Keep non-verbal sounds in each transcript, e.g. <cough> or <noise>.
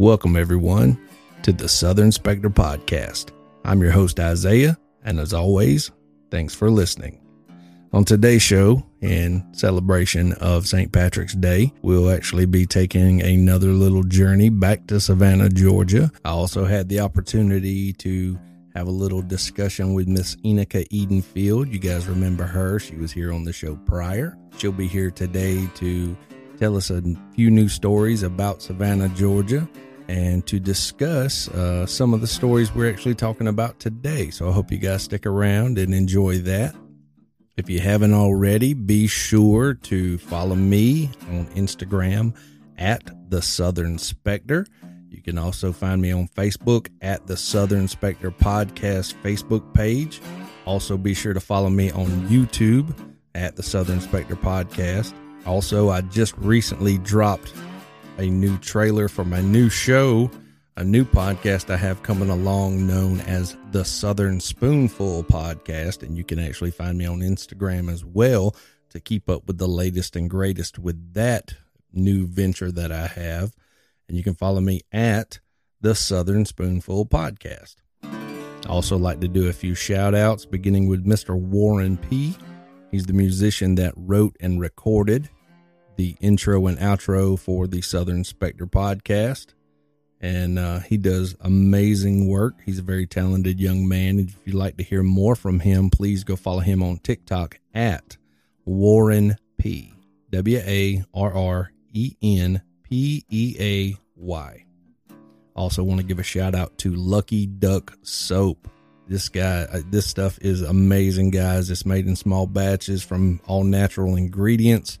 Welcome, everyone, to the Southern Spectre Podcast. I'm your host, Isaiah, and as always, thanks for listening. On today's show, in celebration of St. Patrick's Day, we'll actually be taking another little journey back to Savannah, Georgia. I also had the opportunity to have a little discussion with Miss Enocha Edenfield. You guys remember her? She was here on the show prior. She'll be here today to tell us a few new stories about Savannah, Georgia and to discuss uh, some of the stories we're actually talking about today. So I hope you guys stick around and enjoy that. If you haven't already, be sure to follow me on Instagram at the Southern Spectre. You can also find me on Facebook at the Southern Spectre Podcast Facebook page. Also, be sure to follow me on YouTube at the Southern Spectre Podcast. Also, I just recently dropped a new trailer for my new show, a new podcast I have coming along known as the Southern Spoonful Podcast. And you can actually find me on Instagram as well to keep up with the latest and greatest with that new venture that I have. And you can follow me at the Southern Spoonful Podcast. I also like to do a few shout outs, beginning with Mr. Warren Peay. He's the musician that wrote and recorded the intro and outro for the Southern Spectre podcast. And uh, he does amazing work. He's a very talented young man. If you'd like to hear more from him, please go follow him on TikTok at Warren Peay. W A R R E N P E A Y. Also, want to give a shout out to Lucky Duck Soap. This guy, uh, this stuff is amazing, guys. It's made in small batches from all natural ingredients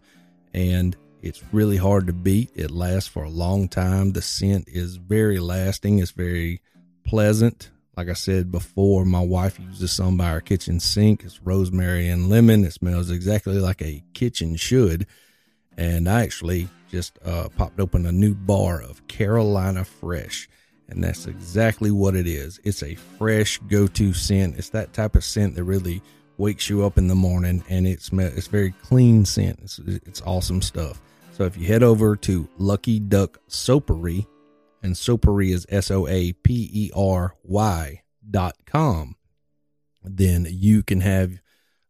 and it's really hard to beat. It lasts for a long time. The scent is very lasting. It's very pleasant. Like I said before, my wife uses some by our kitchen sink. It's rosemary and lemon. It smells exactly like a kitchen should. And I actually just uh, popped open a new bar of Carolina Fresh. And that's exactly what it is. It's a fresh go to scent. It's that type of scent that really wakes you up in the morning and it smells it's very clean scent it's, it's awesome stuff. So if you head over to lucky duck soapery and soapery is s-o-a-p-e-r-y dot com then you can have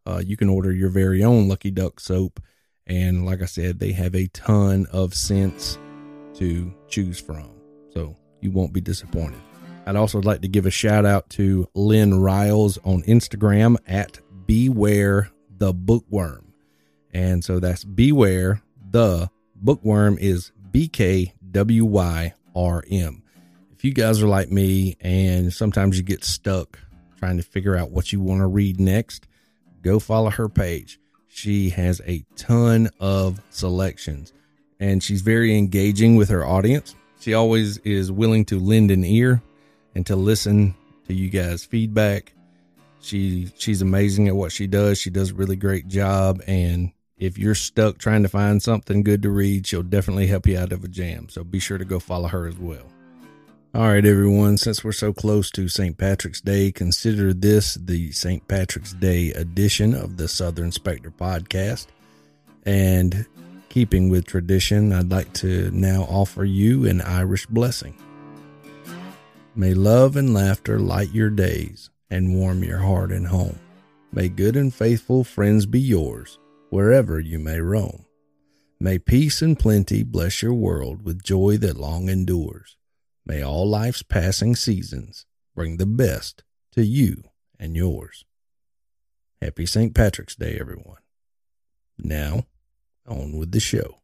uh, you can order your very own lucky duck soap. And like i said they have a ton of scents to choose from. So you won't be disappointed. I'd also like to give a shout out to Lynn Riles on Instagram at Beware the Bookworm. And so that's Beware the Bookworm is B K W Y R M. If you guys are like me and sometimes you get stuck trying to figure out what you want to read next, go follow her page. She has a ton of selections and she's very engaging with her audience. She always is willing to lend an ear and to listen to you guys' feedback she she's amazing at what she does. She does a really great job and if you're stuck trying to find something good to read, she'll definitely help you out of a jam. So be sure to go follow her as well. All right, everyone, since we're so close to St. Patrick's Day, consider this the St. Patrick's Day edition of the Southern Spectre podcast. And keeping with tradition, I'd like to now offer you an Irish blessing. May love and laughter light your days and warm your heart and home. May good and faithful friends be yours wherever you may roam. May peace and plenty bless your world with joy that long endures. May all life's passing seasons bring the best to you and yours. Happy St. Patrick's Day, everyone. Now, on with the show.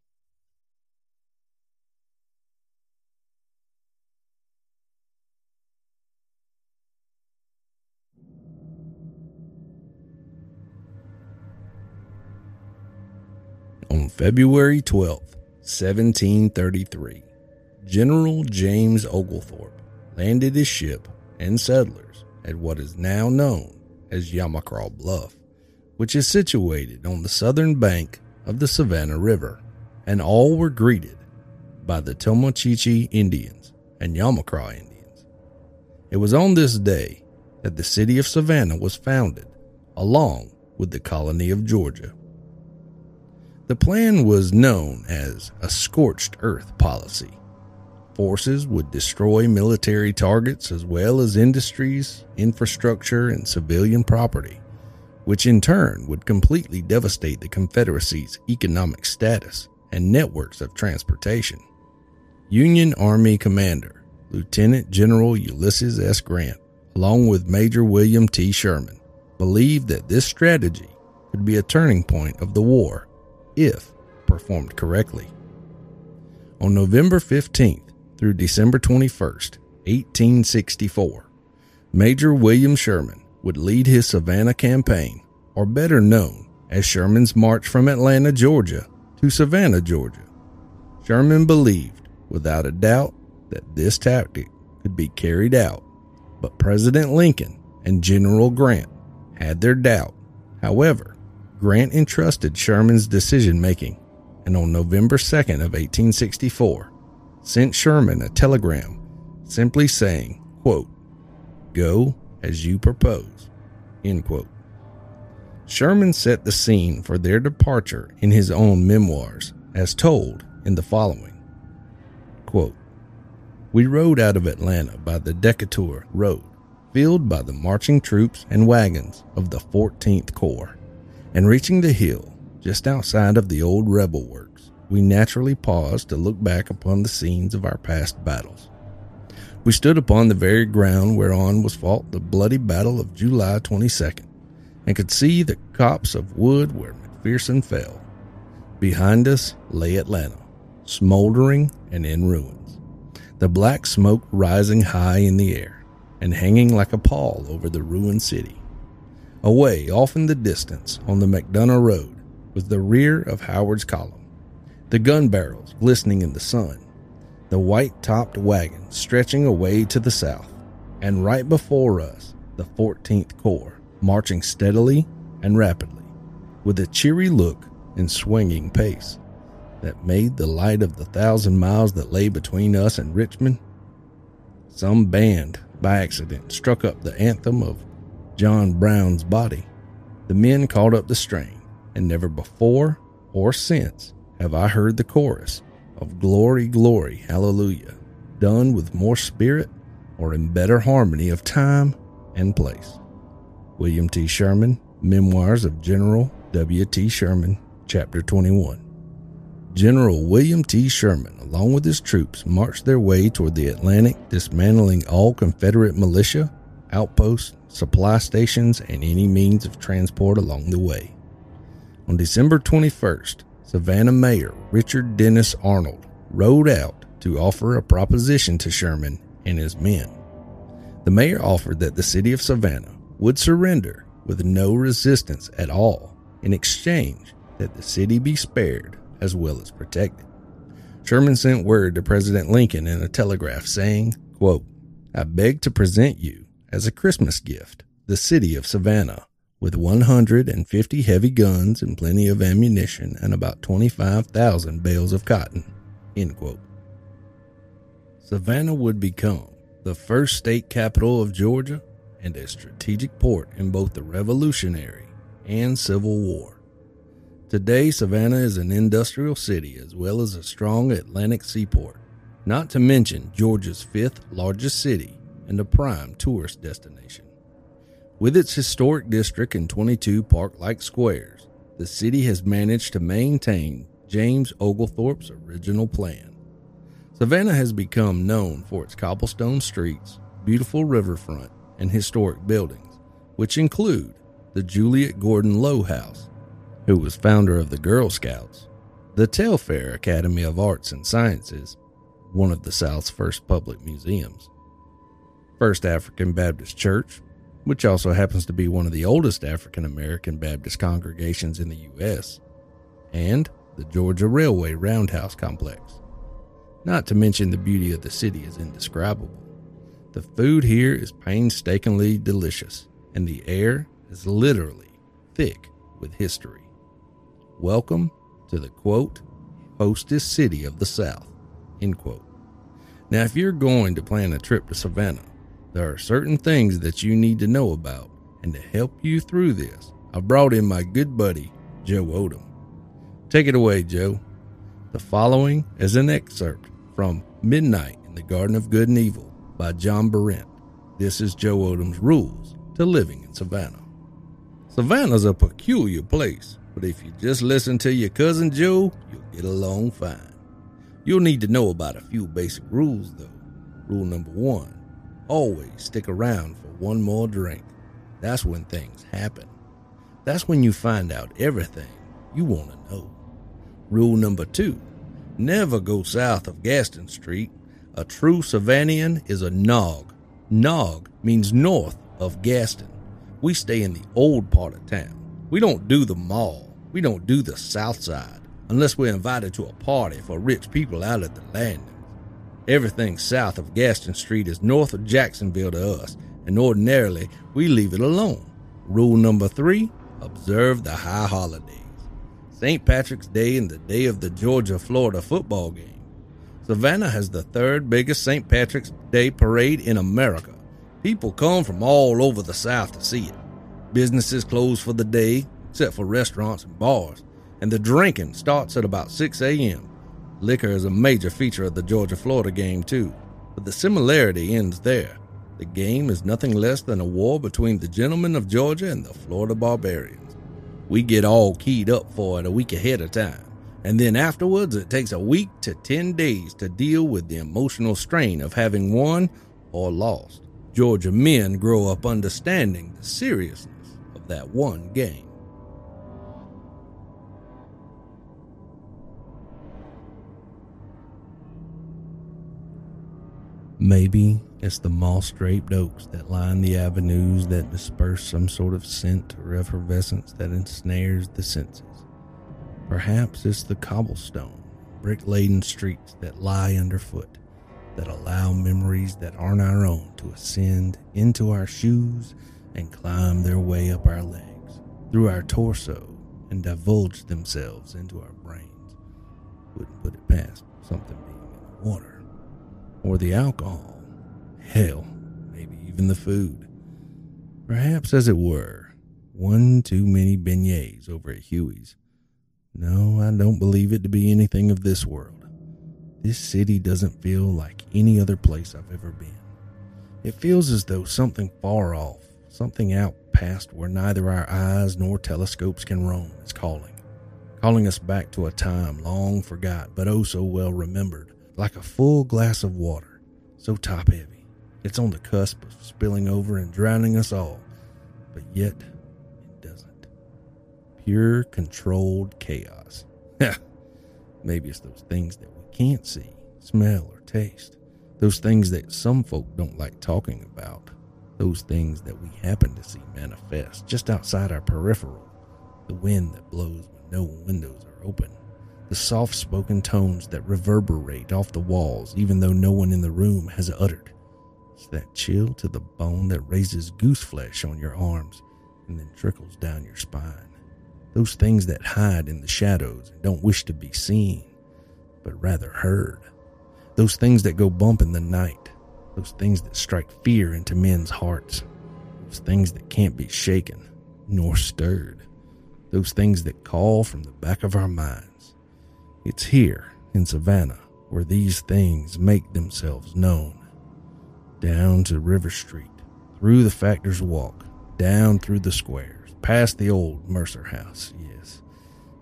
On February 12, 1733, General James Oglethorpe landed his ship and settlers at what is now known as Yamacraw Bluff, which is situated on the southern bank of the Savannah River, and all were greeted by the Tomochichi Indians and Yamacraw Indians. It was on this day that the city of Savannah was founded, along with the colony of Georgia. The plan was known as a scorched earth policy. forces would destroy military targets as well as industries, infrastructure, and civilian property, which in turn would completely devastate the Confederacy's economic status and networks of transportation. Union Army Commander Lieutenant General Ulysses S. Grant, along with Major William T. Sherman, believed that this strategy could be a turning point of the war if performed correctly. On November 15th through December 21st, 1864, Major William Sherman would lead his Savannah campaign, or better known as Sherman's March from Atlanta, Georgia to Savannah, Georgia. Sherman believed, without a doubt, that this tactic could be carried out, but President Lincoln and General Grant had their doubt. However, Grant entrusted Sherman's decision making and on November 2nd of 1864 sent Sherman a telegram simply saying, quote, Go as you propose, end quote. Sherman set the scene for their departure in his own memoirs, as told in the following quote, We rode out of Atlanta by the Decatur Road, filled by the marching troops and wagons of the 14th Corps, and reaching the hill just outside of the old rebel works, we naturally paused to look back upon the scenes of our past battles. We stood upon the very ground whereon was fought the bloody battle of July 22nd, and could see the copse of wood where McPherson fell. Behind us lay Atlanta, smoldering and in ruins, the black smoke rising high in the air and hanging like a pall over the ruined city. Away off in the distance on the McDonough Road, was the rear of Howard's column, the gun barrels glistening in the sun, the white topped wagon stretching away to the south, and right before us, the 14th Corps marching steadily and rapidly, with a cheery look and swinging pace that made the light of the thousand miles that lay between us and Richmond. Some band, by accident, struck up the anthem of John Brown's body. The men caught up the strain and never before or since have I heard the chorus of Glory, Glory, Hallelujah done with more spirit or in better harmony of time and place. William T. Sherman, Memoirs of General W. T. Sherman, Chapter 21. General William T. Sherman, along with his troops, marched their way toward the Atlantic, dismantling all Confederate militia, outposts, supply stations, and any means of transport along the way. On December 21st, Savannah Mayor Richard Dennis Arnold rode out to offer a proposition to Sherman and his men. The mayor offered that the city of Savannah would surrender with no resistance at all in exchange that the city be spared as well as protected. Sherman sent word to President Lincoln in a telegraph saying, quote, I beg to present you as a Christmas gift the city of Savannah with 150 heavy guns and plenty of ammunition and about 25,000 bales of cotton. Savannah would become the first state capital of Georgia and a strategic port in both the Revolutionary and Civil War. Today, Savannah is an industrial city as well as a strong Atlantic seaport, not to mention Georgia's fifth largest city and a prime tourist destination. With its historic district and 22 park like squares, the city has managed to maintain James Oglethorpe's original plan. Savannah has become known for its cobblestone streets, beautiful riverfront, and historic buildings, which include the Juliette Gordon Low House, who was founder of the Girl Scouts, the Telfair Academy of Arts and Sciences, one of the South's first public museums, First African Baptist Church, which also happens to be one of the oldest African American Baptist congregations in the U.S., and the Georgia Railway Roundhouse Complex. Not to mention the beauty of the city is indescribable. The food here is painstakingly delicious, and the air is literally thick with history. Welcome to the quote, hostess city of the South, end quote. Now, if you're going to plan a trip to Savannah, there are certain things that you need to know about, and to help you through this, I've brought in my good buddy, Joe Odom. Take it away, Joe. The following is an excerpt from Midnight in The Garden of Good and Evil by John Berendt. This is Joe Odom's Rules to Living in Savannah. Savannah's a peculiar place, but if you just listen to your cousin Joe, you'll get along fine. You'll need to know about a few basic rules, though. Rule number one always stick around for one more drink. That's when things happen. That's when you find out everything you want to know. Rule number two never go south of Gaston Street. A true Savannian is a nog. Nog means north of Gaston. We stay in the old part of town. We don't do the mall. We don't do the south side unless we're invited to a party for rich people out at the landings. Everything south of Gaston Street is north of Jacksonville to us, and ordinarily we leave it alone. Rule number three observe the high holidays St. Patrick's Day and the day of the Georgia Florida football game. Savannah has the third biggest St. Patrick's Day parade in America. People come from all over the South to see it. Businesses close for the day, except for restaurants and bars, and the drinking starts at about 6 a.m. Liquor is a major feature of the Georgia Florida game, too, but the similarity ends there. The game is nothing less than a war between the gentlemen of Georgia and the Florida barbarians. We get all keyed up for it a week ahead of time, and then afterwards it takes a week to 10 days to deal with the emotional strain of having won or lost. Georgia men grow up understanding the seriousness of that one game. Maybe it's the moss draped oaks that line the avenues that disperse some sort of scent or effervescence that ensnares the senses. Perhaps it's the cobblestone, brick laden streets that lie underfoot, that allow memories that aren't our own to ascend into our shoes and climb their way up our legs, through our torso, and divulge themselves into our brains. Wouldn't put it past something being in the water or the alcohol. Hell, maybe even the food. Perhaps, as it were, one too many beignets over at Huey's. No, I don't believe it to be anything of this world. This city doesn't feel like any other place I've ever been. It feels as though something far off, something out past where neither our eyes nor telescopes can roam, is calling, calling us back to a time long forgot but oh so well remembered like a full glass of water, so top heavy. It's on the cusp of spilling over and drowning us all, but yet it doesn't. Pure controlled chaos. Maybe it's those things that we can't see, smell, or taste. Those things that some folk don't like talking about. Those things that we happen to see manifest just outside our peripheral. The wind that blows when no windows are open the soft spoken tones that reverberate off the walls even though no one in the room has uttered. It's that chill to the bone that raises goose flesh on your arms and then trickles down your spine. Those things that hide in the shadows and don't wish to be seen, but rather heard. Those things that go bump in the night. Those things that strike fear into men's hearts. Those things that can't be shaken nor stirred. Those things that call from the back of our minds it's here in Savannah where these things make themselves known. Down to River Street, through the Factor's Walk, down through the squares, past the old Mercer House, yes,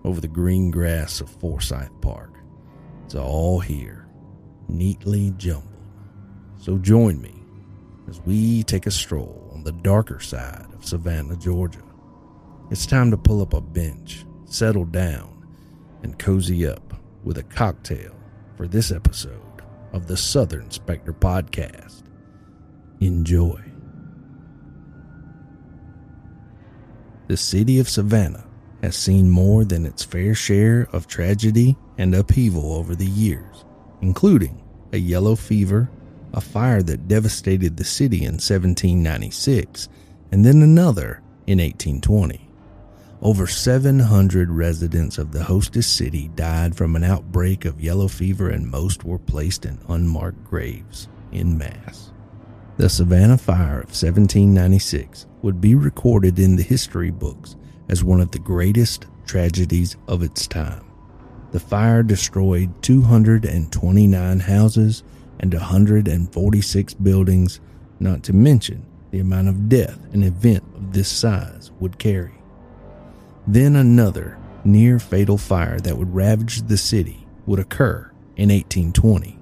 over the green grass of Forsyth Park. It's all here, neatly jumbled. So join me as we take a stroll on the darker side of Savannah, Georgia. It's time to pull up a bench, settle down, and cozy up with a cocktail for this episode of the Southern Spectre Podcast. Enjoy. The city of Savannah has seen more than its fair share of tragedy and upheaval over the years, including a yellow fever, a fire that devastated the city in 1796, and then another in 1820. Over 700 residents of the hostess city died from an outbreak of yellow fever, and most were placed in unmarked graves in mass. The Savannah Fire of 1796 would be recorded in the history books as one of the greatest tragedies of its time. The fire destroyed 229 houses and 146 buildings, not to mention the amount of death an event of this size would carry. Then another near fatal fire that would ravage the city would occur in 1820.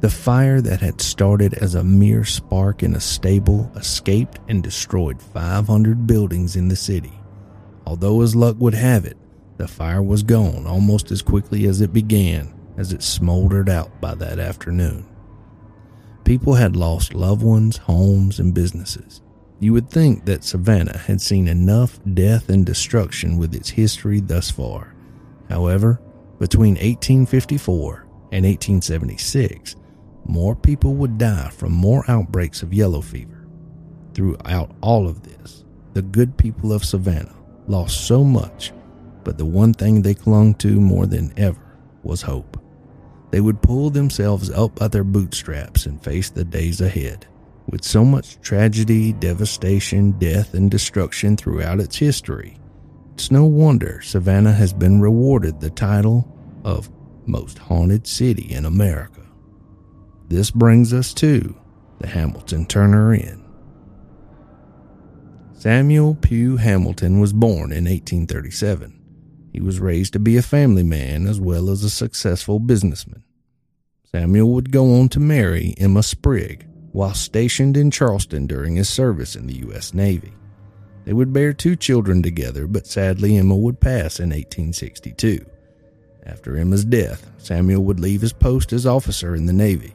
The fire that had started as a mere spark in a stable escaped and destroyed 500 buildings in the city. Although, as luck would have it, the fire was gone almost as quickly as it began, as it smoldered out by that afternoon. People had lost loved ones, homes, and businesses. You would think that Savannah had seen enough death and destruction with its history thus far. However, between 1854 and 1876, more people would die from more outbreaks of yellow fever. Throughout all of this, the good people of Savannah lost so much, but the one thing they clung to more than ever was hope. They would pull themselves up by their bootstraps and face the days ahead. With so much tragedy, devastation, death, and destruction throughout its history, it's no wonder Savannah has been rewarded the title of Most Haunted City in America. This brings us to the Hamilton Turner Inn. Samuel Pugh Hamilton was born in 1837. He was raised to be a family man as well as a successful businessman. Samuel would go on to marry Emma Sprigg while stationed in Charleston during his service in the U.S. Navy. They would bear two children together, but sadly, Emma would pass in 1862. After Emma's death, Samuel would leave his post as officer in the Navy.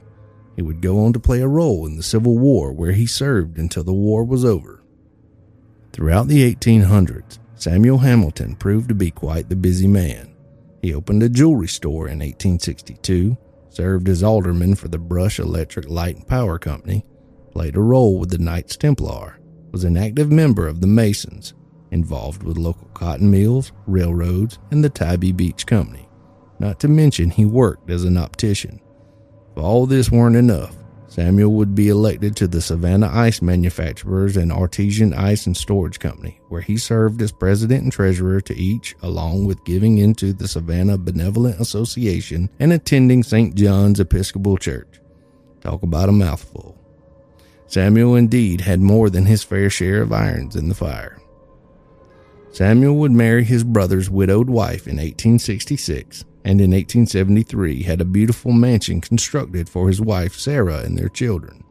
He would go on to play a role in the Civil War, where he served until the war was over. Throughout the 1800s, Samuel Hamilton proved to be quite the busy man. He opened a jewelry store in 1862, served as alderman for the Brush Electric Light and Power Company, played a role with the Knights Templar, was an active member of the Masons, involved with local cotton mills, railroads, and the Tybee Beach Company. Not to mention, he worked as an optician. If all this weren't enough, Samuel would be elected to the Savannah Ice Manufacturers and Artesian Ice and Storage Company, where he served as president and treasurer to each, along with giving into the Savannah Benevolent Association and attending St. John's Episcopal Church. Talk about a mouthful. Samuel indeed had more than his fair share of irons in the fire. Samuel would marry his brother's widowed wife in 1866 and in 1873 had a beautiful mansion constructed for his wife Sarah and their children.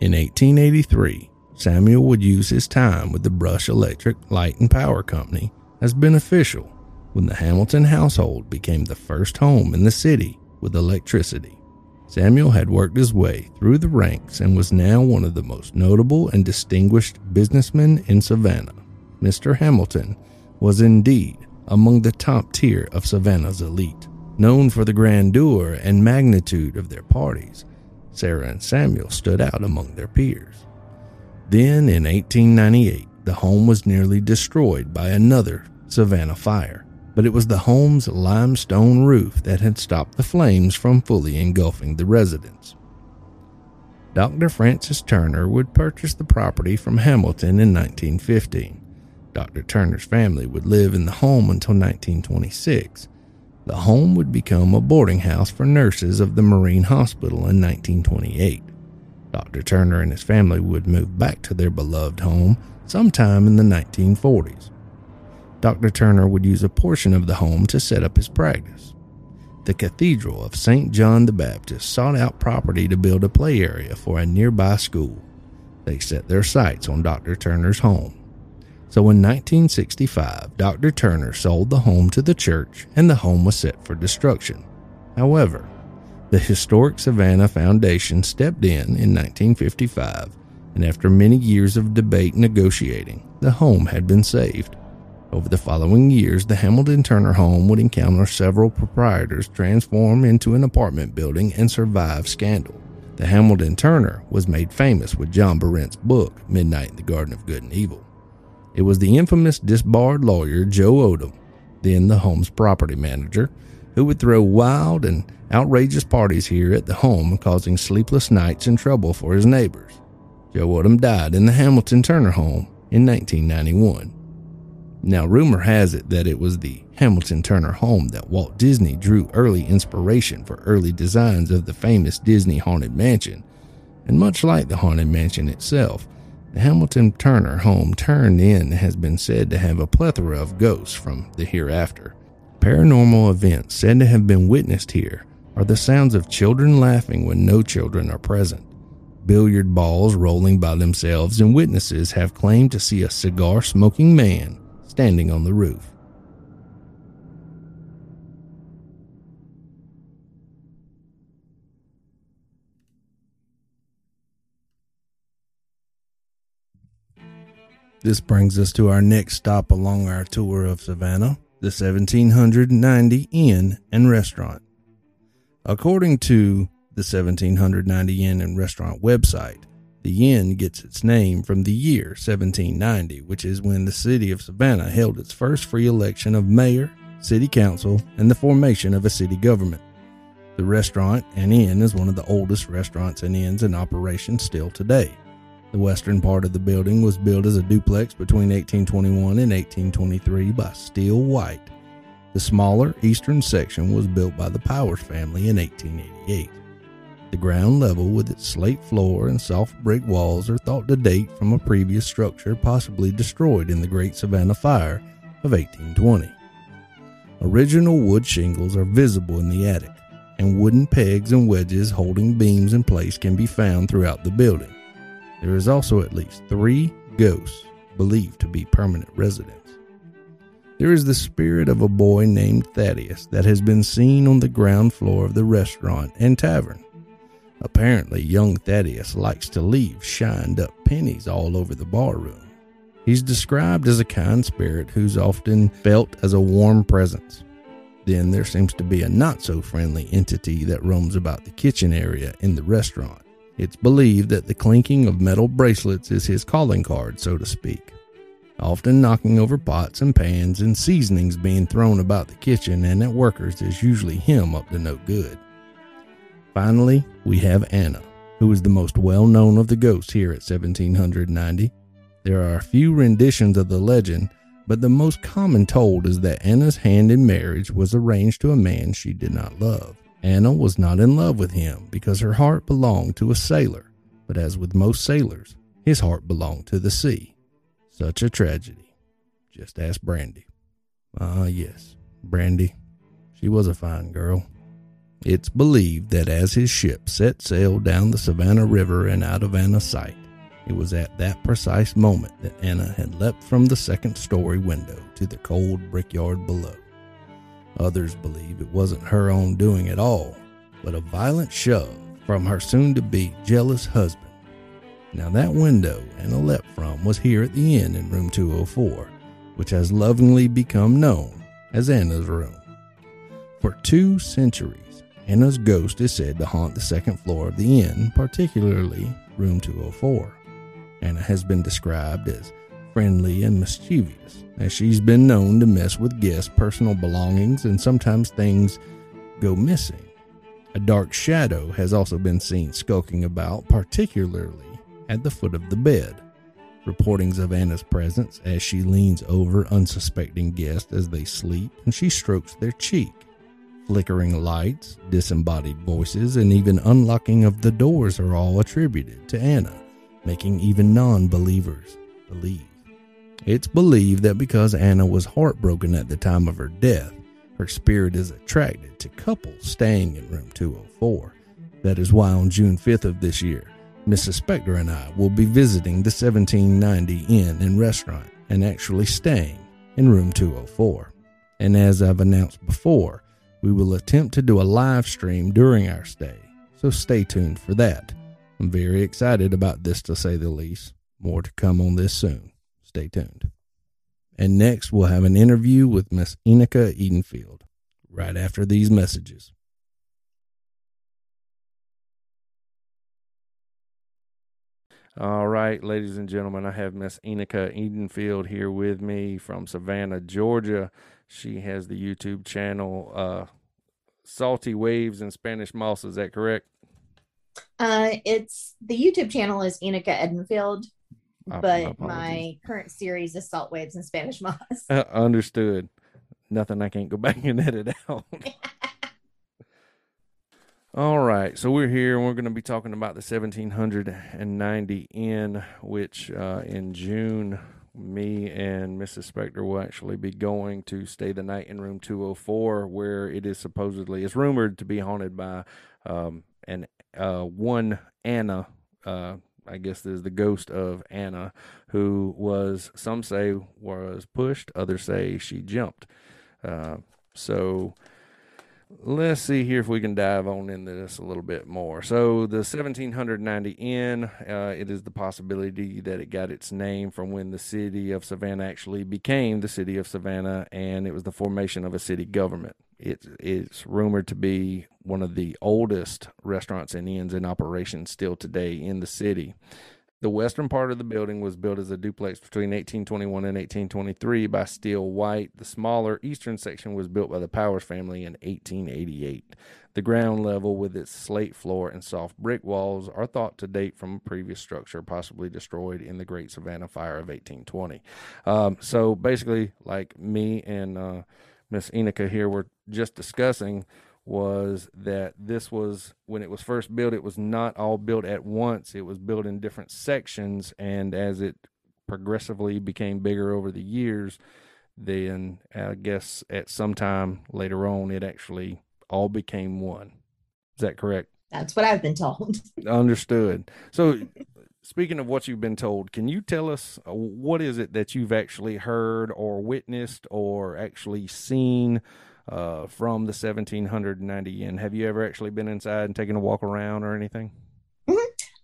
In 1883, Samuel would use his time with the Brush Electric Light and Power Company as beneficial when the Hamilton household became the first home in the city with electricity. Samuel had worked his way through the ranks and was now one of the most notable and distinguished businessmen in Savannah. Mr. Hamilton was indeed among the top tier of Savannah's elite. Known for the grandeur and magnitude of their parties, Sarah and Samuel stood out among their peers. Then, in 1898, the home was nearly destroyed by another Savannah fire, but it was the home's limestone roof that had stopped the flames from fully engulfing the residence. Dr. Francis Turner would purchase the property from Hamilton in 1915. Dr. Turner's family would live in the home until 1926, the home would become a boarding house for nurses of the Marine Hospital in 1928. Dr. Turner and his family would move back to their beloved home sometime in the 1940s. Dr. Turner would use a portion of the home to set up his practice. The Cathedral of St. John the Baptist sought out property to build a play area for a nearby school. They set their sights on Dr. Turner's home. So in 1965, Dr. Turner sold the home to the church and the home was set for destruction. However, the Historic Savannah Foundation stepped in in 1955, and after many years of debate and negotiating, the home had been saved. Over the following years, the Hamilton Turner home would encounter several proprietors transform into an apartment building and survive scandal. The Hamilton Turner was made famous with John Berendt's book, Midnight in the Garden of Good and Evil. It was the infamous disbarred lawyer Joe Odom, then the home's property manager, who would throw wild and outrageous parties here at the home, causing sleepless nights and trouble for his neighbors. Joe Odom died in the Hamilton Turner home in 1991. Now, rumor has it that it was the Hamilton Turner home that Walt Disney drew early inspiration for early designs of the famous Disney Haunted Mansion. And much like the Haunted Mansion itself, the Hamilton Turner home turned in has been said to have a plethora of ghosts from the hereafter. Paranormal events said to have been witnessed here are the sounds of children laughing when no children are present, billiard balls rolling by themselves, and witnesses have claimed to see a cigar smoking man standing on the roof. This brings us to our next stop along our tour of Savannah, the 1790 Inn and Restaurant. According to the 1790 Inn and Restaurant website, the inn gets its name from the year 1790, which is when the city of Savannah held its first free election of mayor, city council, and the formation of a city government. The restaurant and inn is one of the oldest restaurants and inns in operation still today. The western part of the building was built as a duplex between 1821 and 1823 by Steele White. The smaller eastern section was built by the Powers family in 1888. The ground level, with its slate floor and soft brick walls, are thought to date from a previous structure possibly destroyed in the Great Savannah Fire of 1820. Original wood shingles are visible in the attic, and wooden pegs and wedges holding beams in place can be found throughout the building. There is also at least three ghosts believed to be permanent residents. There is the spirit of a boy named Thaddeus that has been seen on the ground floor of the restaurant and tavern. Apparently, young Thaddeus likes to leave shined up pennies all over the barroom. He's described as a kind spirit who's often felt as a warm presence. Then there seems to be a not so friendly entity that roams about the kitchen area in the restaurant. It's believed that the clinking of metal bracelets is his calling card, so to speak. Often knocking over pots and pans and seasonings being thrown about the kitchen and at workers is usually him up to no good. Finally, we have Anna, who is the most well known of the ghosts here at 1790. There are a few renditions of the legend, but the most common told is that Anna's hand in marriage was arranged to a man she did not love. Anna was not in love with him because her heart belonged to a sailor, but as with most sailors, his heart belonged to the sea. Such a tragedy. Just ask Brandy. Ah, yes, Brandy. She was a fine girl. It's believed that as his ship set sail down the Savannah River and out of Anna's sight, it was at that precise moment that Anna had leapt from the second story window to the cold brickyard below. Others believe it wasn't her own doing at all, but a violent shove from her soon to be jealous husband. Now, that window Anna leapt from was here at the inn in room 204, which has lovingly become known as Anna's room. For two centuries, Anna's ghost is said to haunt the second floor of the inn, particularly room 204. Anna has been described as friendly and mischievous, as she's been known to mess with guests' personal belongings and sometimes things go missing. A dark shadow has also been seen skulking about, particularly at the foot of the bed. Reportings of Anna's presence as she leans over unsuspecting guests as they sleep and she strokes their cheek. Flickering lights, disembodied voices, and even unlocking of the doors are all attributed to Anna, making even non believers believe. It's believed that because Anna was heartbroken at the time of her death, her spirit is attracted to couples staying in room 204. That is why on June 5th of this year, Mrs. Spector and I will be visiting the 1790 Inn and Restaurant and actually staying in room 204. And as I've announced before, we will attempt to do a live stream during our stay, so stay tuned for that. I'm very excited about this to say the least. More to come on this soon. Stay tuned. And next, we'll have an interview with Miss Enocha Edenfield right after these messages. All right, ladies and gentlemen, I have Miss Enocha Edenfield here with me from Savannah, Georgia. She has the YouTube channel uh, Salty Waves and Spanish Moss. Is that correct? Uh, it's the YouTube channel is Enocha Edenfield. But my, current series is Salt Waves and Spanish Moss. Uh, understood. Nothing I can't go <laughs> back and edit out. <laughs> All right, so we're here and we're going to be talking about the 1790 Inn, which uh, in June, me and Mrs. Spector will actually be going to stay the night in room 204, where it is supposedly, it's rumored to be haunted by um, an uh, one Anna. Uh, I guess there's the ghost of Anna, who was some say was pushed, others say she jumped. Uh, so let's see here if we can dive on into this a little bit more. So the 1790 Inn, uh, it is the possibility that it got its name from when the city of Savannah actually became the city of Savannah, and it was the formation of a city government. It, it's rumored to be one of the oldest restaurants and inns in operation still today in the city. The western part of the building was built as a duplex between 1821 and 1823 by Steele White. The smaller eastern section was built by the Powers family in 1888. The ground level, with its slate floor and soft brick walls, are thought to date from a previous structure, possibly destroyed in the Great Savannah Fire of 1820. Um, so basically, like me and uh, Miss Enocha here were just discussing, was that this was when it was first built it was not all built at once. It was built in different sections and as it progressively became bigger over the years then i guess at some time later on it actually all became one. Is that correct? That's what i've been told. <laughs> Understood. So speaking of what you've been told can you tell us uh, what is it that you've actually heard or witnessed or actually seen uh, from the 1790 inn. Have you ever actually been inside and taken a walk around or anything? Mm-hmm.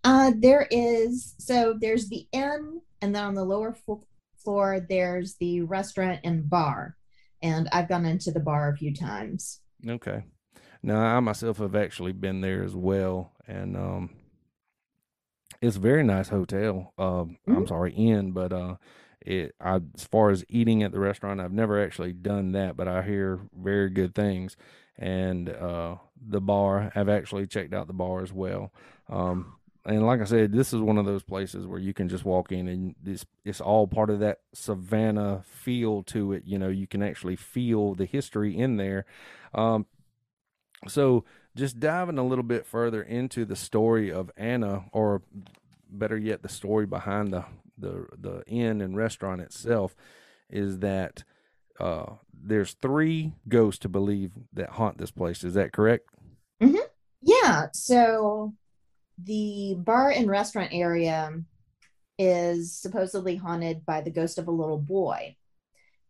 Uh, there is, so there's the inn, and then on the lower f- floor, there's the restaurant and bar. And I've gone into the bar a few times. Okay. Now, I myself have actually been there as well. And um, it's a very nice hotel. Uh, mm-hmm. I'm sorry, inn, but uh, it I, as far as eating at the restaurant i've never actually done that but i hear very good things and uh, the bar i've actually checked out the bar as well um, and like i said this is one of those places where you can just walk in and this it's all part of that savannah feel to it you know you can actually feel the history in there um, so just diving a little bit further into the story of anna or better yet the story behind the the the inn and restaurant itself is that uh, there's three ghosts to believe that haunt this place. Is that correct? Mm-hmm. Yeah. So the bar and restaurant area is supposedly haunted by the ghost of a little boy,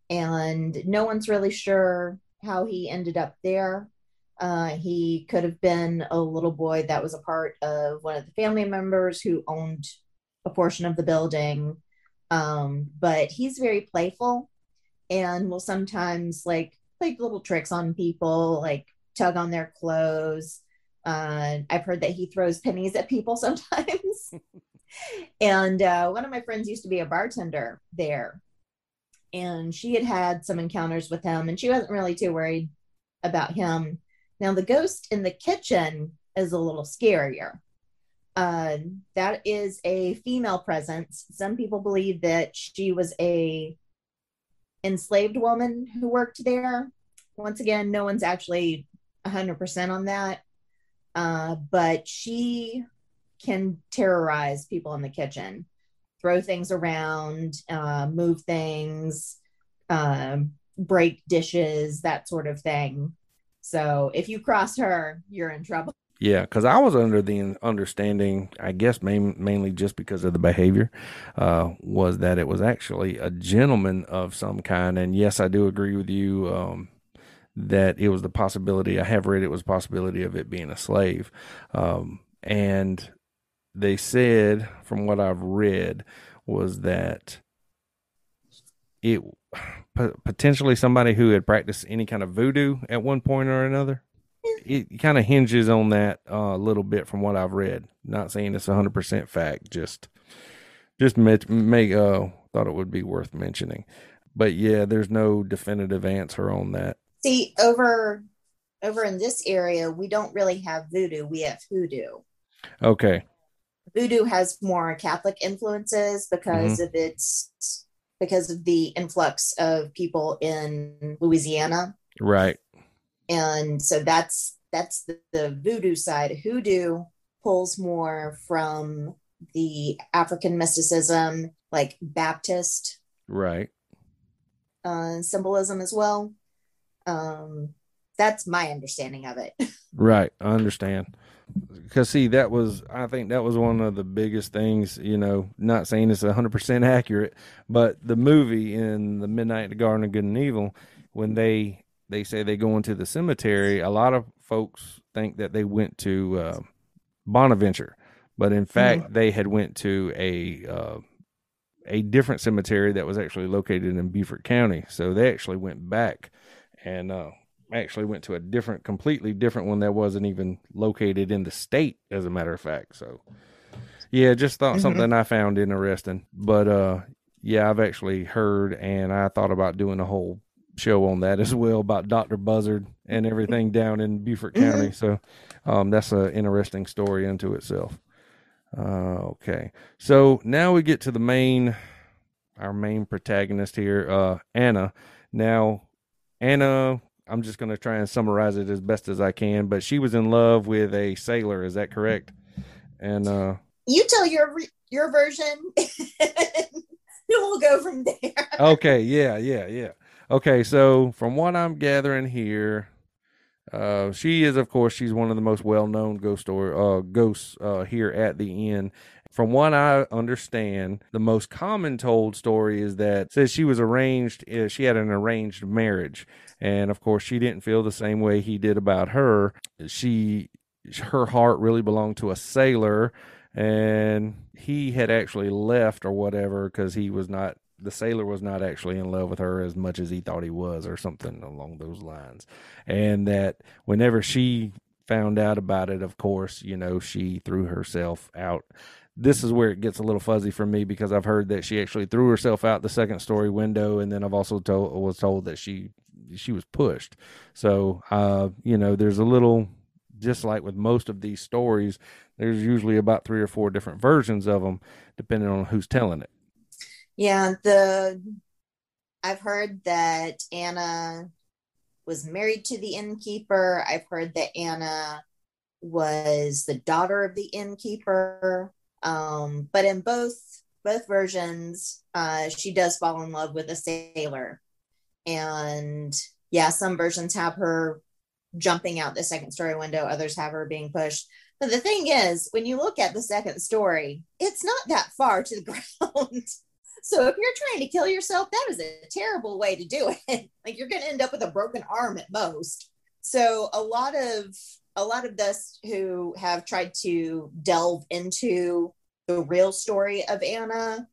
and no one's really sure how he ended up there. Uh, he could have been a little boy that was a part of one of the family members who owned a portion of the building. Um, but he's very playful and will sometimes like play little tricks on people, like tug on their clothes. Uh, I've heard that he throws pennies at people <laughs> sometimes. and uh, one of my friends used to be a bartender there. And she had had some encounters with him, and she wasn't really too worried about him. Now, the ghost in the kitchen is a little scarier. Uh, that is a female presence. Some people believe that she was a enslaved woman who worked there. Once again, no one's actually 100% on that. Uh, but she can terrorize people in the kitchen, throw things around, uh, move things, uh, break dishes, that sort of thing. So if you cross her, you're in trouble. Yeah, because I was under the understanding, I guess main, mainly just because of the behavior, uh, was that it was actually a gentleman of some kind. And yes, I do agree with you um, that it was the possibility. I have read it was possibility of it being a slave, um, and they said, from what I've read, was that it potentially somebody who had practiced any kind of voodoo at one point or another it kind of hinges on that uh, a little bit from what I've read. Not saying it's hundred percent fact, just just make, make uh thought it would be worth mentioning. But yeah, there's no definitive answer on that. See, over over in this area, we don't really have voodoo. We have hoodoo. Okay. voodoo has more Catholic influences because mm-hmm. of its because of the influx of people in Louisiana. Right. And so that's that's the, the voodoo side. Hoodoo pulls more from the African mysticism, like Baptist. Right. Uh, symbolism as well. Um, that's my understanding of it. <laughs> right. I understand because see that was i think that was one of the biggest things you know not saying it's 100% accurate but the movie in the midnight the garden of good and evil when they they say they go into the cemetery a lot of folks think that they went to uh, bonaventure but in fact mm-hmm. they had went to a uh, a different cemetery that was actually located in beaufort county so they actually went back and uh, actually went to a different, completely different one that wasn't even located in the state, as a matter of fact. So, yeah, just thought mm-hmm. something I found interesting. But uh, yeah, I've actually heard, and I thought about doing a whole show on that <laughs> as well about Doctor Buzzard and everything down in Beaufort mm-hmm. County. So, um, that's an interesting story unto itself. Uh, okay, so now we get to the main, our main protagonist here, uh, Anna. Now, Anna I'm just going to try and summarize it as best as I can. But she was in love with a sailor. Is that correct? And uh, you tell your your version. <laughs> we'll go from there. okay. Yeah. Yeah. Yeah. Okay. So from what I'm gathering here, uh, she is, of course, she's one of the most well-known ghost story uh, ghosts uh, here at the inn, from what I understand, the most common told story is that says she was arranged, uh, she had an arranged marriage. And of course, she didn't feel the same way he did about her. She, her heart really belonged to a sailor, and he had actually left or whatever because he was not the sailor was not actually in love with her as much as he thought he was or something along those lines and that whenever she found out about it of course you know she threw herself out this is where it gets a little fuzzy for me because I've heard that she actually threw herself out the second story window, and then I've also told was told that she she was pushed. So uh, you know, there's a little just like with most of these stories, there's usually about three or four different versions of them, depending on who's telling it. Yeah, the I've heard that Anna was married to the innkeeper. I've heard that Anna was the daughter of the innkeeper. Um, but in both both versions, uh, she does fall in love with a sailor, and yeah, some versions have her jumping out the second story window, others have her being pushed. But the thing is, when you look at the second story, it's not that far to the <laughs> ground. so if you're trying to kill yourself, that is a terrible way to do it. <laughs> like you're going to end up with a broken arm at most. So a lot of a lot of us who have tried to delve into the real story of Anna,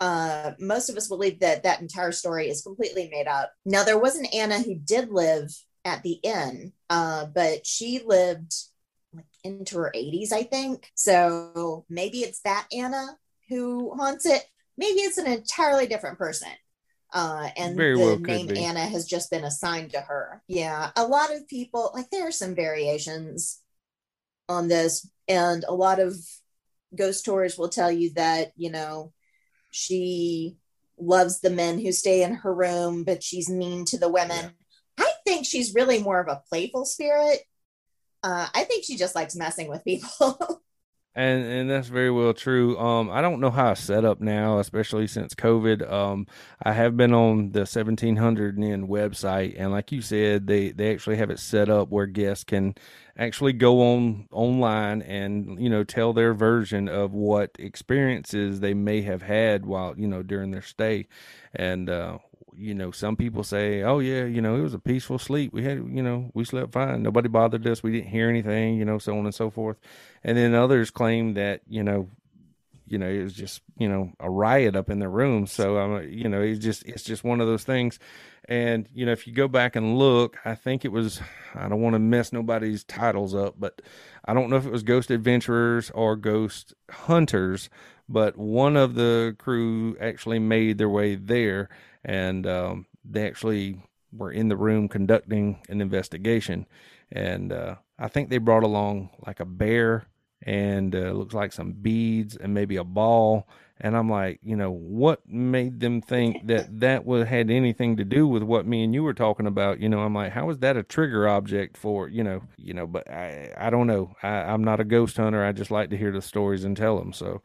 uh, most of us believe that that entire story is completely made up. Now, there was an Anna who did live at the inn, uh, but she lived like into her 80s, I think. So maybe it's that Anna who haunts it. Maybe it's an entirely different person. Uh, and Very the well name Anna has just been assigned to her. Yeah, a lot of people like there are some variations on this, and a lot of ghost tours will tell you that you know she loves the men who stay in her room, but she's mean to the women. Yeah. I think she's really more of a playful spirit. Uh, I think she just likes messing with people. <laughs> and and that's very well true. Um, I don't know how it's set up now, especially since COVID. Um, I have been on the seventeen hundred Inn website, and like you said, they they actually have it set up where guests can actually go on online and you know tell their version of what experiences they may have had while you know during their stay, and uh, you know, some people say, "Oh yeah, you know, it was a peaceful sleep. We had, you know, we slept fine. Nobody bothered us. We didn't hear anything, you know, so on and so forth." And then others claim that, you know, you know, it was just, you know, a riot up in the room. So um, you know, it's just it's just one of those things. And you know, if you go back and look, I think it was I don't want to mess nobody's titles up, but I don't know if it was Ghost Adventurers or Ghost Hunters, but one of the crew actually made their way there and um, they actually were in the room conducting an investigation. And uh, I think they brought along like a bear and uh, looks like some beads and maybe a ball. And I'm like, you know, what made them think that <laughs> that was had anything to do with what me and you were talking about? You know, I'm like, how is that a trigger object for, you know, you know, but I, I don't know. I, I'm not a ghost hunter. I just like to hear the stories and tell them. So,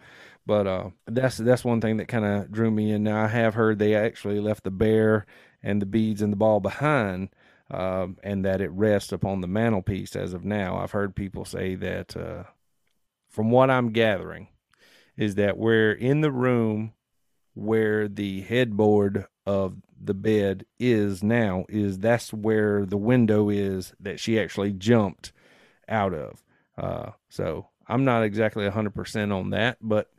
but uh, that's that's one thing that kind of drew me in. Now I have heard they actually left the bear and the beads and the ball behind, um, and that it rests upon the mantelpiece as of now. I've heard people say that. Uh, from what I'm gathering, is that we're in the room where the headboard of the bed is now is that's where the window is that she actually jumped out of. Uh, so I'm not exactly 100% on that, but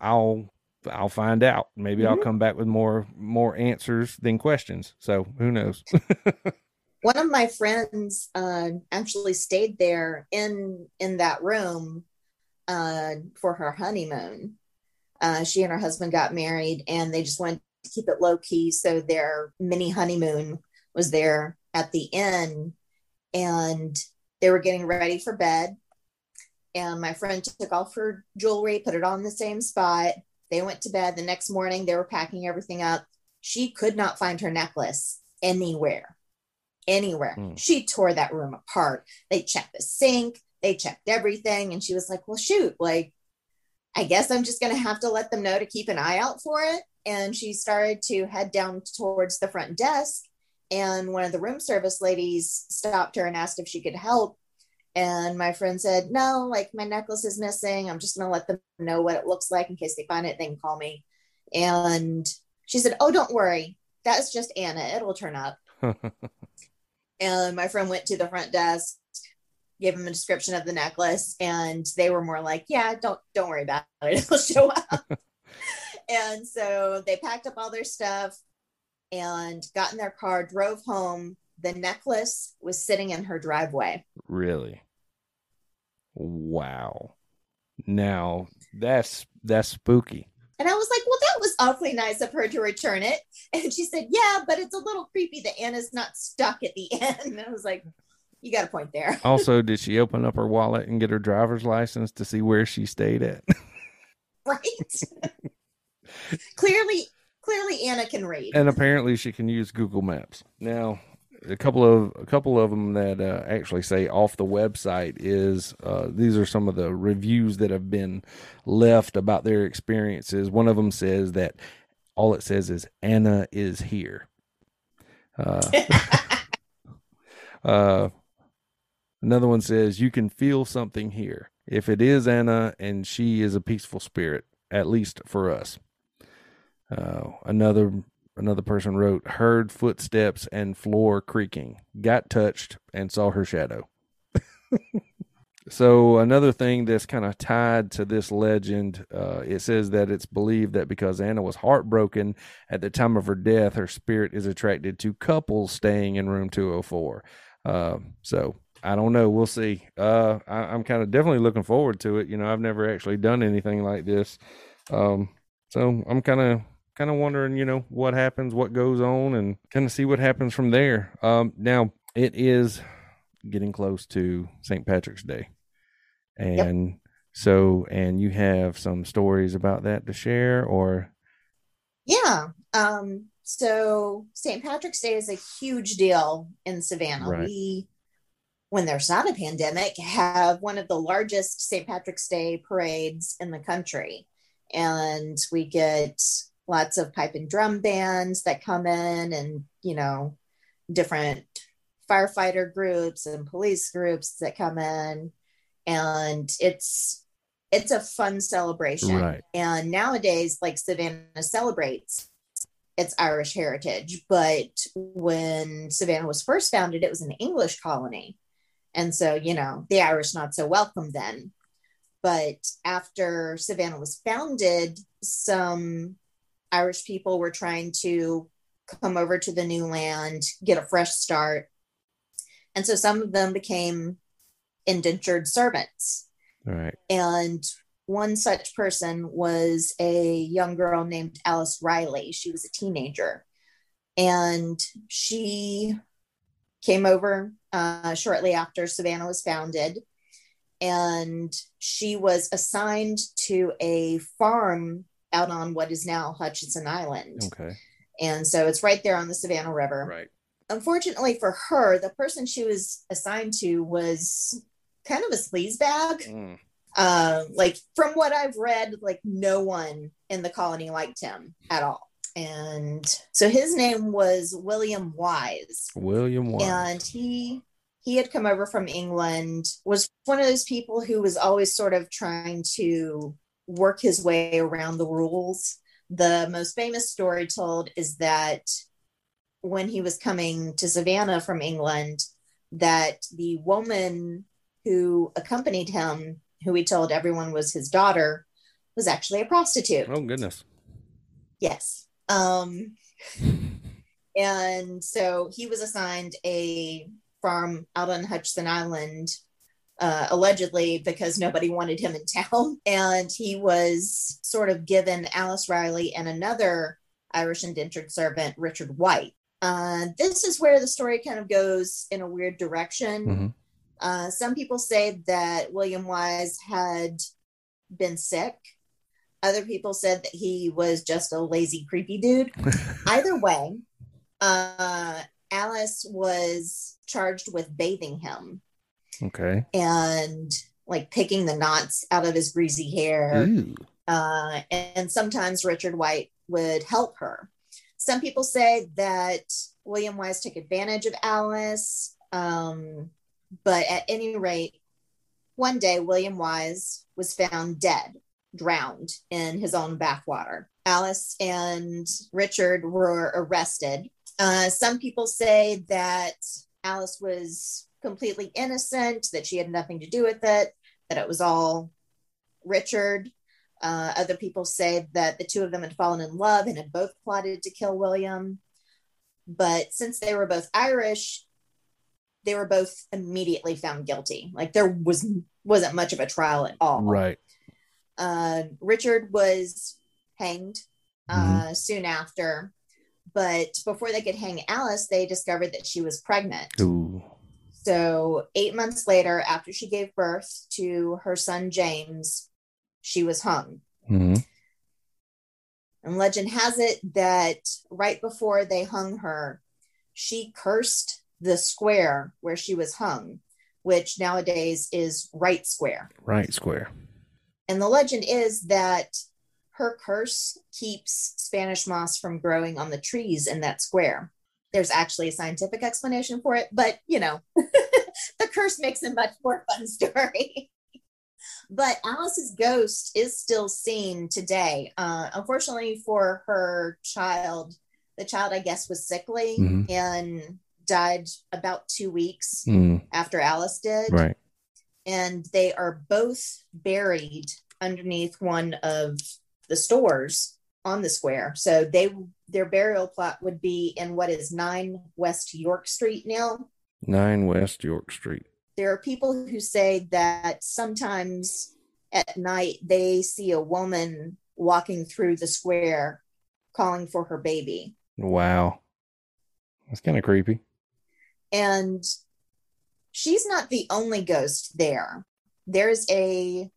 I'll I'll find out. Maybe mm-hmm. I'll come back with more more answers than questions. So who knows? <laughs> One of my friends uh, actually stayed there in in that room uh, for her honeymoon. Uh, she and her husband got married, and they just wanted to keep it low key. So their mini honeymoon was there at the inn, and they were getting ready for bed. And my friend took off her jewelry, put it on the same spot. They went to bed. The next morning, they were packing everything up. She could not find her necklace anywhere. Anywhere. Mm. She tore that room apart. They checked the sink, they checked everything. And she was like, Well, shoot, like, I guess I'm just going to have to let them know to keep an eye out for it. And she started to head down towards the front desk. And one of the room service ladies stopped her and asked if she could help. And my friend said, No, like my necklace is missing. I'm just going to let them know what it looks like in case they find it. They can call me. And she said, Oh, don't worry. That's just Anna. It'll turn up. <laughs> and my friend went to the front desk, gave him a description of the necklace, and they were more like, Yeah, don't don't worry about it. <laughs> It'll show up. <laughs> and so they packed up all their stuff and got in their car, drove home. The necklace was sitting in her driveway. Really? Wow. Now that's that's spooky. And I was like, well, that was awfully nice of her to return it. And she said, yeah, but it's a little creepy that Anna's not stuck at the <laughs> end. And I was like, you got a point there. <laughs> also, did she open up her wallet and get her driver's license to see where she stayed at? <laughs> right. clearly, clearly Anna can read. And apparently she can use Google Maps. Now, a couple of a couple of them that uh, actually say off the website is uh, these are some of the reviews that have been left about their experiences. One of them says that all it says is Anna is here. Uh, <laughs> uh, another one says you can feel something here. If it is Anna and she is a peaceful spirit, at least for us. Uh, another another person wrote, heard footsteps and floor creaking, got touched and saw her shadow. so another thing that's kind of tied to this legend, uh, it says that it's believed that because Anna was heartbroken at the time of her death, her spirit is attracted to couples staying in room 204. Uh, so I don't know. We'll see. Uh, I, am kind of definitely looking forward to it. You know, I've never actually done anything like this. Um, so I'm kind of kind of wondering, you know, what happens, what goes on, and kind of see what happens from there. Um, now it is getting close to St. Patrick's Day, and yep. so and you have some stories about that to share, or yeah. Um, so St. Patrick's Day is a huge deal in Savannah. Right. We when there's not a pandemic, have one of the largest St. Patrick's Day parades in the country. And we get lots of pipe and drum bands that come in and you know different firefighter groups and police groups that come in. And it's it's a fun celebration. Right. and nowadays like savannah celebrates its irish heritage but when savannah was first founded it was an english colony. And so you know the irish not so welcome then. But after savannah was founded some Irish people were trying to come over to the new land, get a fresh start. And so some of them became indentured servants. Right. And one such person was a young girl named Alice Riley. She was a teenager. And she came over uh, shortly after Savannah was founded. and she was assigned to a farm out on what is now Hutchinson Island. Okay. And so it's right there on the Savannah River. Right. Unfortunately for her, the person she was assigned to was kind of a sleaze bag. Mm. Uh, like from what I've read, like no one in the colony liked him at all. And so his name was William Wise. William Wise. And he he had come over from England, was one of those people who was always sort of trying to work his way around the rules. The most famous story told is that when he was coming to Savannah from England, that the woman who accompanied him, who he told everyone was his daughter, was actually a prostitute. oh goodness. Yes. Um, and so he was assigned a farm out on Hutchinson Island, uh, allegedly because nobody wanted him in town. <laughs> And he was sort of given Alice Riley and another Irish indentured servant, Richard White. Uh, this is where the story kind of goes in a weird direction. Mhm. Uh, some people say that William Wise had been sick. Other people said that he was just a lazy, creepy dude. <laughs> Either way, uh, Alice was charged with bathing him Okay. and like picking the knots out of his greasy hair. Ooh. Uh, and sometimes Richard White would help her. Some people say that William Wise took advantage of Alice. Um, but at any rate, one day William Wise was found dead, drowned in his own bathwater. Alice and Richard were arrested. Uh, some people say that Alice was completely innocent, that she had nothing to do with it, that it was all Richard. Uh, other people say that the two of them had fallen in love and had both plotted to kill William. But since they were both Irish, they were both immediately found guilty. Like there was wasn't much of a trial at all. Right. Uh, Richard was hanged uh, soon after, but before they could hang Alice, they discovered that she was pregnant. Ooh. So, eight months later, after she gave birth to her son James, she was hung. hmm And legend has it that right before they hung her, she cursed the square where she was hung, which nowadays is Wright Square. Wright square. And the legend is that her curse keeps Spanish moss from growing on the trees in that square. There's actually a scientific explanation for it, but you know, <laughs> the curse makes a much more fun <laughs> story. but Alice's ghost is still seen today. Uh, unfortunately for her child, the child, I guess, was sickly Mhm. and died about two weeks Mm. after Alice did Right. and they are both buried underneath one of the stores on the square. So they their burial plot would be in what is 9 West York Street now. Nine West York Street. There are people who say that sometimes at night they see a woman walking through the square calling for her baby. Wow. That's kind of creepy. and she's not the only ghost there. There's a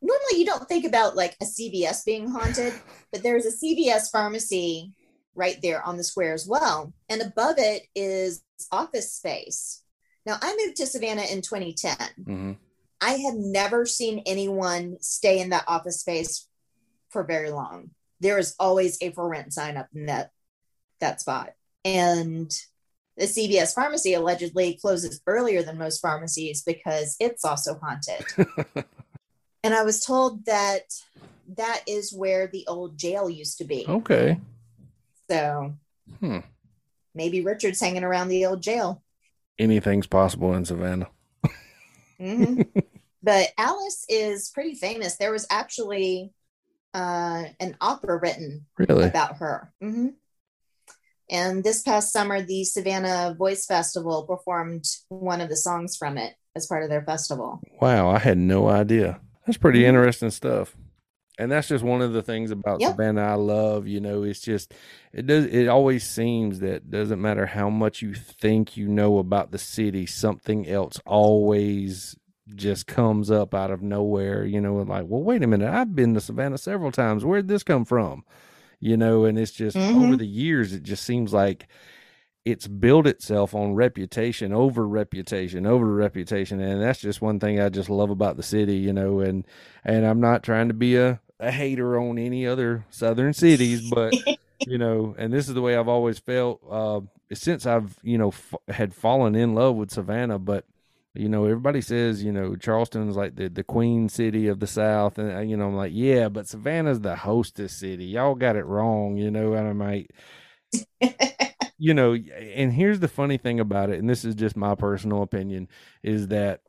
normally you don't think about like a CVS being haunted, but there's a CVS pharmacy right there on the square as well. And above it is office space. Now, I moved to Savannah in 2010. hmm I have never seen anyone stay in that office space for very long. There is always a for rent sign up in that that spot. And the CVS pharmacy allegedly closes earlier than most pharmacies because it's also haunted. <laughs> and I was told that that is where the old jail used to be. Okay. So Hmm. maybe Richard's hanging around the old jail. Anything's possible in Savannah. Mhm. <laughs> but Alice is pretty famous. There was actually uh, an opera written Really? about her. hmm And this past summer, the Savannah Voice Festival performed one of the songs from it as part of their festival. Wow, I had no idea. That's pretty Mhm. interesting stuff. And that's just one of the things about Yep. Savannah I love, you know, it's just it does it always seems that doesn't matter how much you think you know about the city, something else always just comes up out of nowhere, you know, and like, well, wait a minute, I've been to Savannah several times. Where'd this come from? You know, and it's just mm-hmm. over the years, it just seems like it's built itself on reputation over reputation over reputation and that's just one thing i just love about the city you know and and i'm not trying to be a, a hater on any other southern cities but <laughs> you know and this is the way i've always felt uh, since i've you know f- had fallen in love with savannah but you know everybody says you know charleston's like the, the queen city of the south and uh, you know i'm like yeah but savannah's the hostess city. Y'all got it wrong you know and i might <laughs> you know, and here's the funny thing about it, and this is just my personal opinion, is that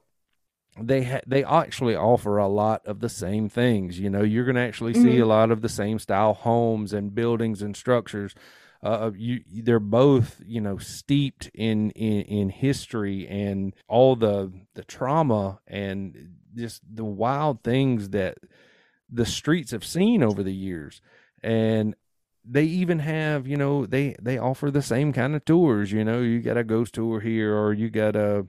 they ha- they actually offer a lot of the same things. You know, you're going to actually mm-hmm. see a lot of the same style homes and buildings and structures. Uh, you they're both you know steeped in, in in history and all the the trauma and just the wild things that the streets have seen over the years and they even have you know they they offer the same kind of tours you know you got a ghost tour here or you got a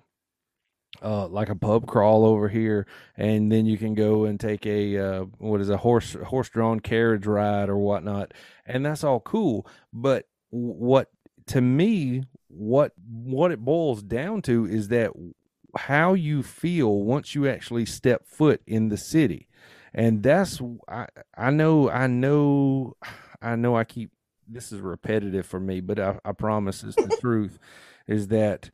uh, like a pub crawl over here, and then you can go and take a uh, what is a horse horse drawn carriage ride or whatnot, and that's all cool. But what to me, what what it boils down to is that how you feel once you actually step foot in the city, and that's I I know I know I know I keep this is repetitive for me, but I, I promise it's the <laughs> truth is that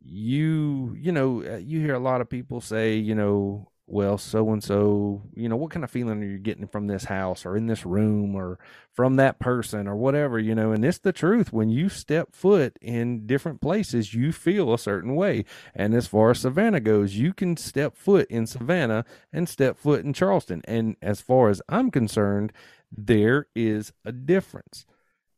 you you know uh, you hear a lot of people say you know well, so and so, you know, what kind of feeling are you getting from this house or in this room or from that person or whatever, you know, and it's the truth. When you step foot in different places, you feel a certain way. And as far as Savannah goes, you can step foot in Savannah and step foot in Charleston. And as far as I'm concerned, there is a difference.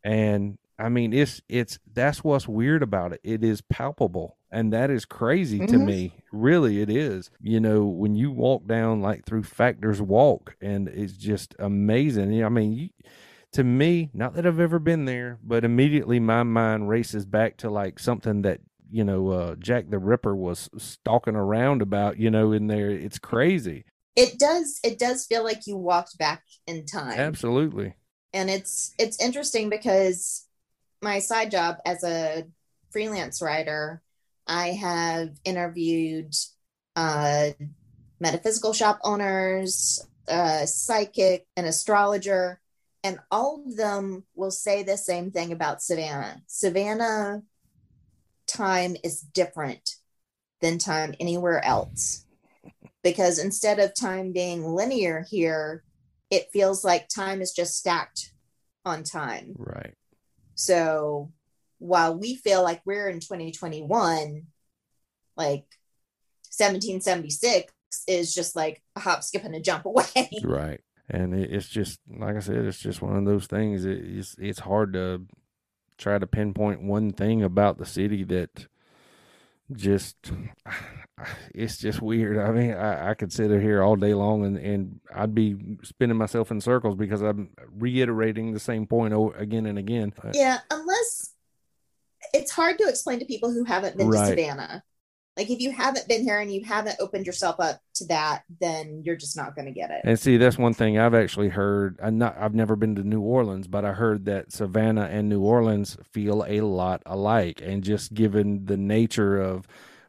And I mean, it's, it's, that's what's weird about it. It is palpable and that is crazy mm-hmm. to me. Really it is. You know when you walk down like through factors walk and it's just amazing. I mean you, to me not that i've ever been there but immediately my mind races back to like something that you know uh, jack the ripper was stalking around about you know in there. It's crazy. It does it does feel like you walked back in time. Absolutely. And it's it's interesting because my side job as a freelance writer I have interviewed uh, metaphysical shop owners, a psychic, an astrologer, and all of them will say the same thing about Savannah. Savannah time is different than time anywhere else because instead of time being linear here, it feels like time is just stacked on time. Right. So while we feel like we're in 2021 like 1776 is just like a hop skip and a jump <laughs> away right and it's just like i said it's just one of those things it's it's hard to try to pinpoint one thing about the city that just <sighs> it's just weird. I mean, I, I could sit here all day long and, and I'd be spinning myself in circles because I'm reiterating the same point again and again. Yeah, unless it's hard to explain to people who haven't been right. to Savannah. Like if you haven't been here and you haven't opened yourself up to that, then you're just not going to get it. And see, that's one thing I've actually heard. I'm not, I've never been to New Orleans, but I heard that Savannah and New Orleans feel a lot alike. And just given the nature of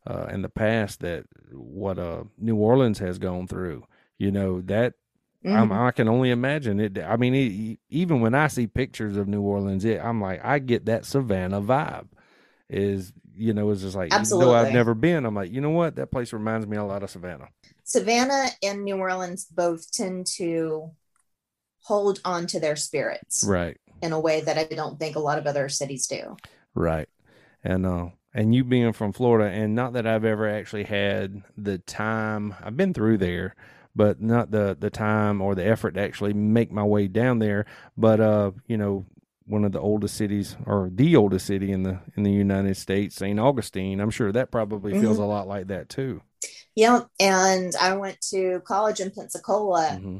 uh, in the past that what uh, New Orleans has gone through, you know that Mm-hmm. i can only imagine it. I mean, it, even when I see pictures of New Orleans, it, I'm like, I get that Savannah vibe. Is you know, it's just like, Absolutely. though I've never been, I'm like, you know what, that place reminds me a lot of Savannah. Savannah and New Orleans both tend to hold on to their spirits, right, in a way that I don't think a lot of other cities do. Right, and uh, and you being from Florida, and not that I've ever actually had the time. I've been through there but not the the time or the effort to actually make my way down there. But uh, you know, one of the oldest cities or the oldest city in the in the United States, St. Augustine. I'm sure that probably feels mm-hmm. a lot like that too. Yeah, and I went to college in Pensacola. Mm-hmm.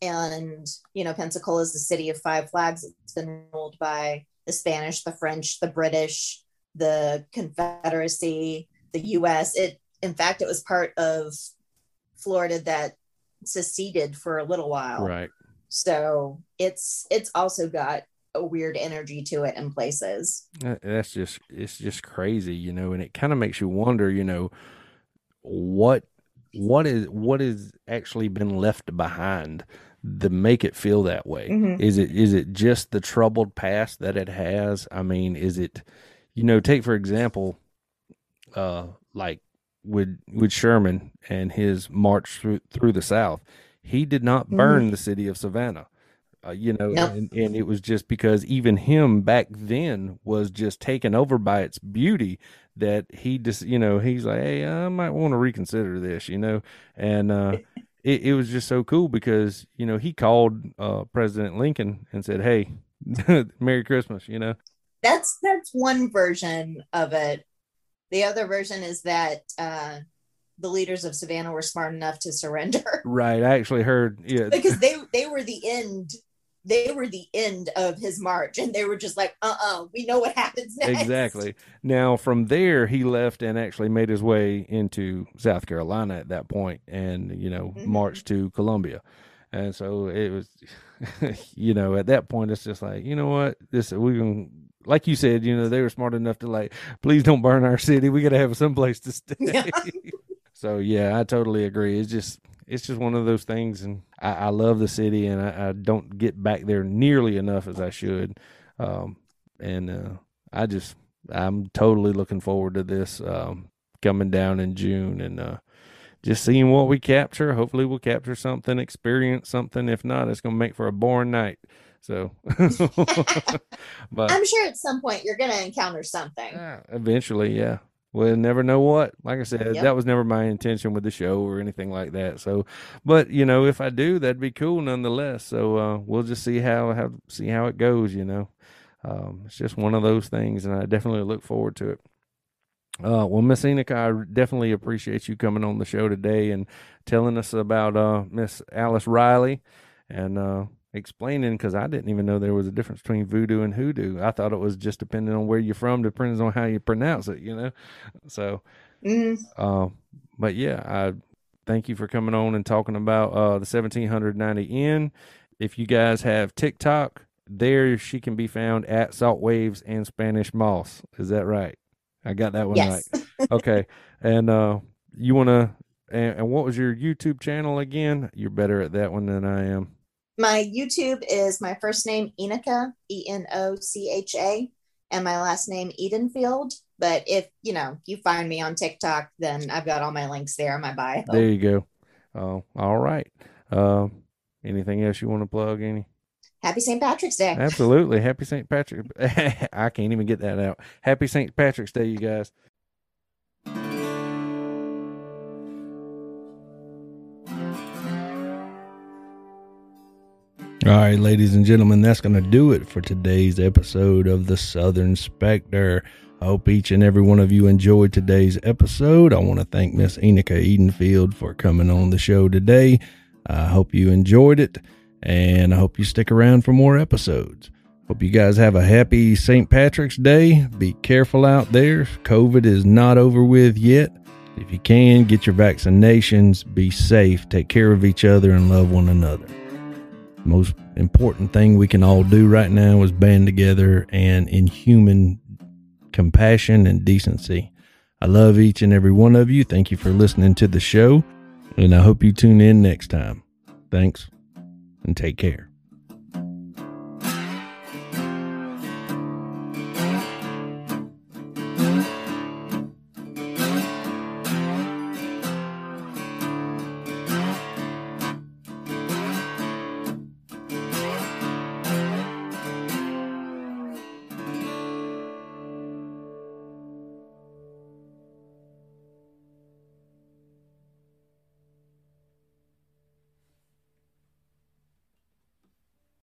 And you know, Pensacola is the city of five flags. It's been ruled by the Spanish, the French, the British, the Confederacy, the U.S. It, in fact, it was part of Florida that seceded for a little while. Right. So it's it's also got a weird energy to it in places. That's just it's just crazy, you know, and it kind of makes you wonder, you know, what what is what is actually been left behind to make it feel that way. Mhm. Is it is it just the troubled past that it has? I mean, is it you know, take for example uh like with with Sherman and his march through through the South. He did not burn the city of Savannah. Uh, you know, and, and it was just because even him back then was just taken over by its beauty that he just, you know, he's like, hey, I might want to reconsider this, you know, and uh, <laughs> it, it was just so cool because you know he called uh, President Lincoln and said, hey, <laughs> Merry Christmas, you know, That's that's one version of it. The other version is that uh, the leaders of Savannah were smart enough to surrender <laughs> right? I actually heard, yeah, because they they were the end. They were the end of his march, and they were just like, "Uh, uh we know what happens next." Exactly. Now from there he left and actually made his way into South Carolina at that point and you know Mhm. marched to Columbia. And so it was <laughs> you know at that point it's just like, you know what? This we can like you said, you know, they were smart enough to like, please don't burn our city. We got to have some place to stay. Yeah. <laughs> so yeah, I totally agree. It's just it's just one of those things, and I, I love the city, and I, I don't get back there nearly enough as I should. Um, and uh, I just I'm totally looking forward to this um, coming down in June, and uh, just seeing what we capture. Hopefully, we'll capture something, experience something. If not, it's gonna make for a boring night. So, <laughs> but I'm sure at some point you're going to encounter something. yeah, eventually, yeah. We'll never know what. Like I said, Yep. that was never my intention with the show or anything like that. So, but you know, if I do, that'd be cool nonetheless. So uh, we'll just see how how see how it goes. You know, um, it's just one of those things, and I definitely look forward to it. Uh, well, Miss Enocha, I definitely appreciate you coming on the show today and telling us about uh, Miss Alice Riley and uh, explaining because I didn't even know there was a difference between voodoo and hoodoo. I thought it was just depending on where you're from, depends on how you pronounce it, you know. So, Mm, uh, but yeah, I thank you for coming on and talking about uh, the 1790 Inn. If you guys have TikTok, there she can be found at Salt Waves and Spanish Moss. Is that right? I got that one yes. right. <laughs> Okay, and uh, you want to? And, and what was your YouTube channel again? You're better at that one than I am. My YouTube is my first name, Enocha, E N O C H A, and my last name, Edenfield. But if you know you find me on TikTok, then I've got all my links there in my bio. There you go. Oh, all right. Uh, anything else you want to plug? Any? Happy St. Patrick's Day. Absolutely. Happy St. Patrick. <laughs> I can't even get that out. Happy St. Patrick's Day, you guys. All right, ladies and gentlemen, that's going to do it for today's episode of the Southern Spectre. I hope each and every one of you enjoyed today's episode. I want to thank Miss Enocha Edenfield for coming on the show today. I hope you enjoyed it, and I hope you stick around for more episodes. Hope you guys have a happy St. Patrick's Day. Be careful out there. COVID is not over with yet. If you can, get your vaccinations. Be safe. Take care of each other and love one another. Most important thing we can all do right now is band together and in human compassion and decency. I love each and every one of you. Thank you for listening to the show, and I hope you tune in next time. Thanks and take care.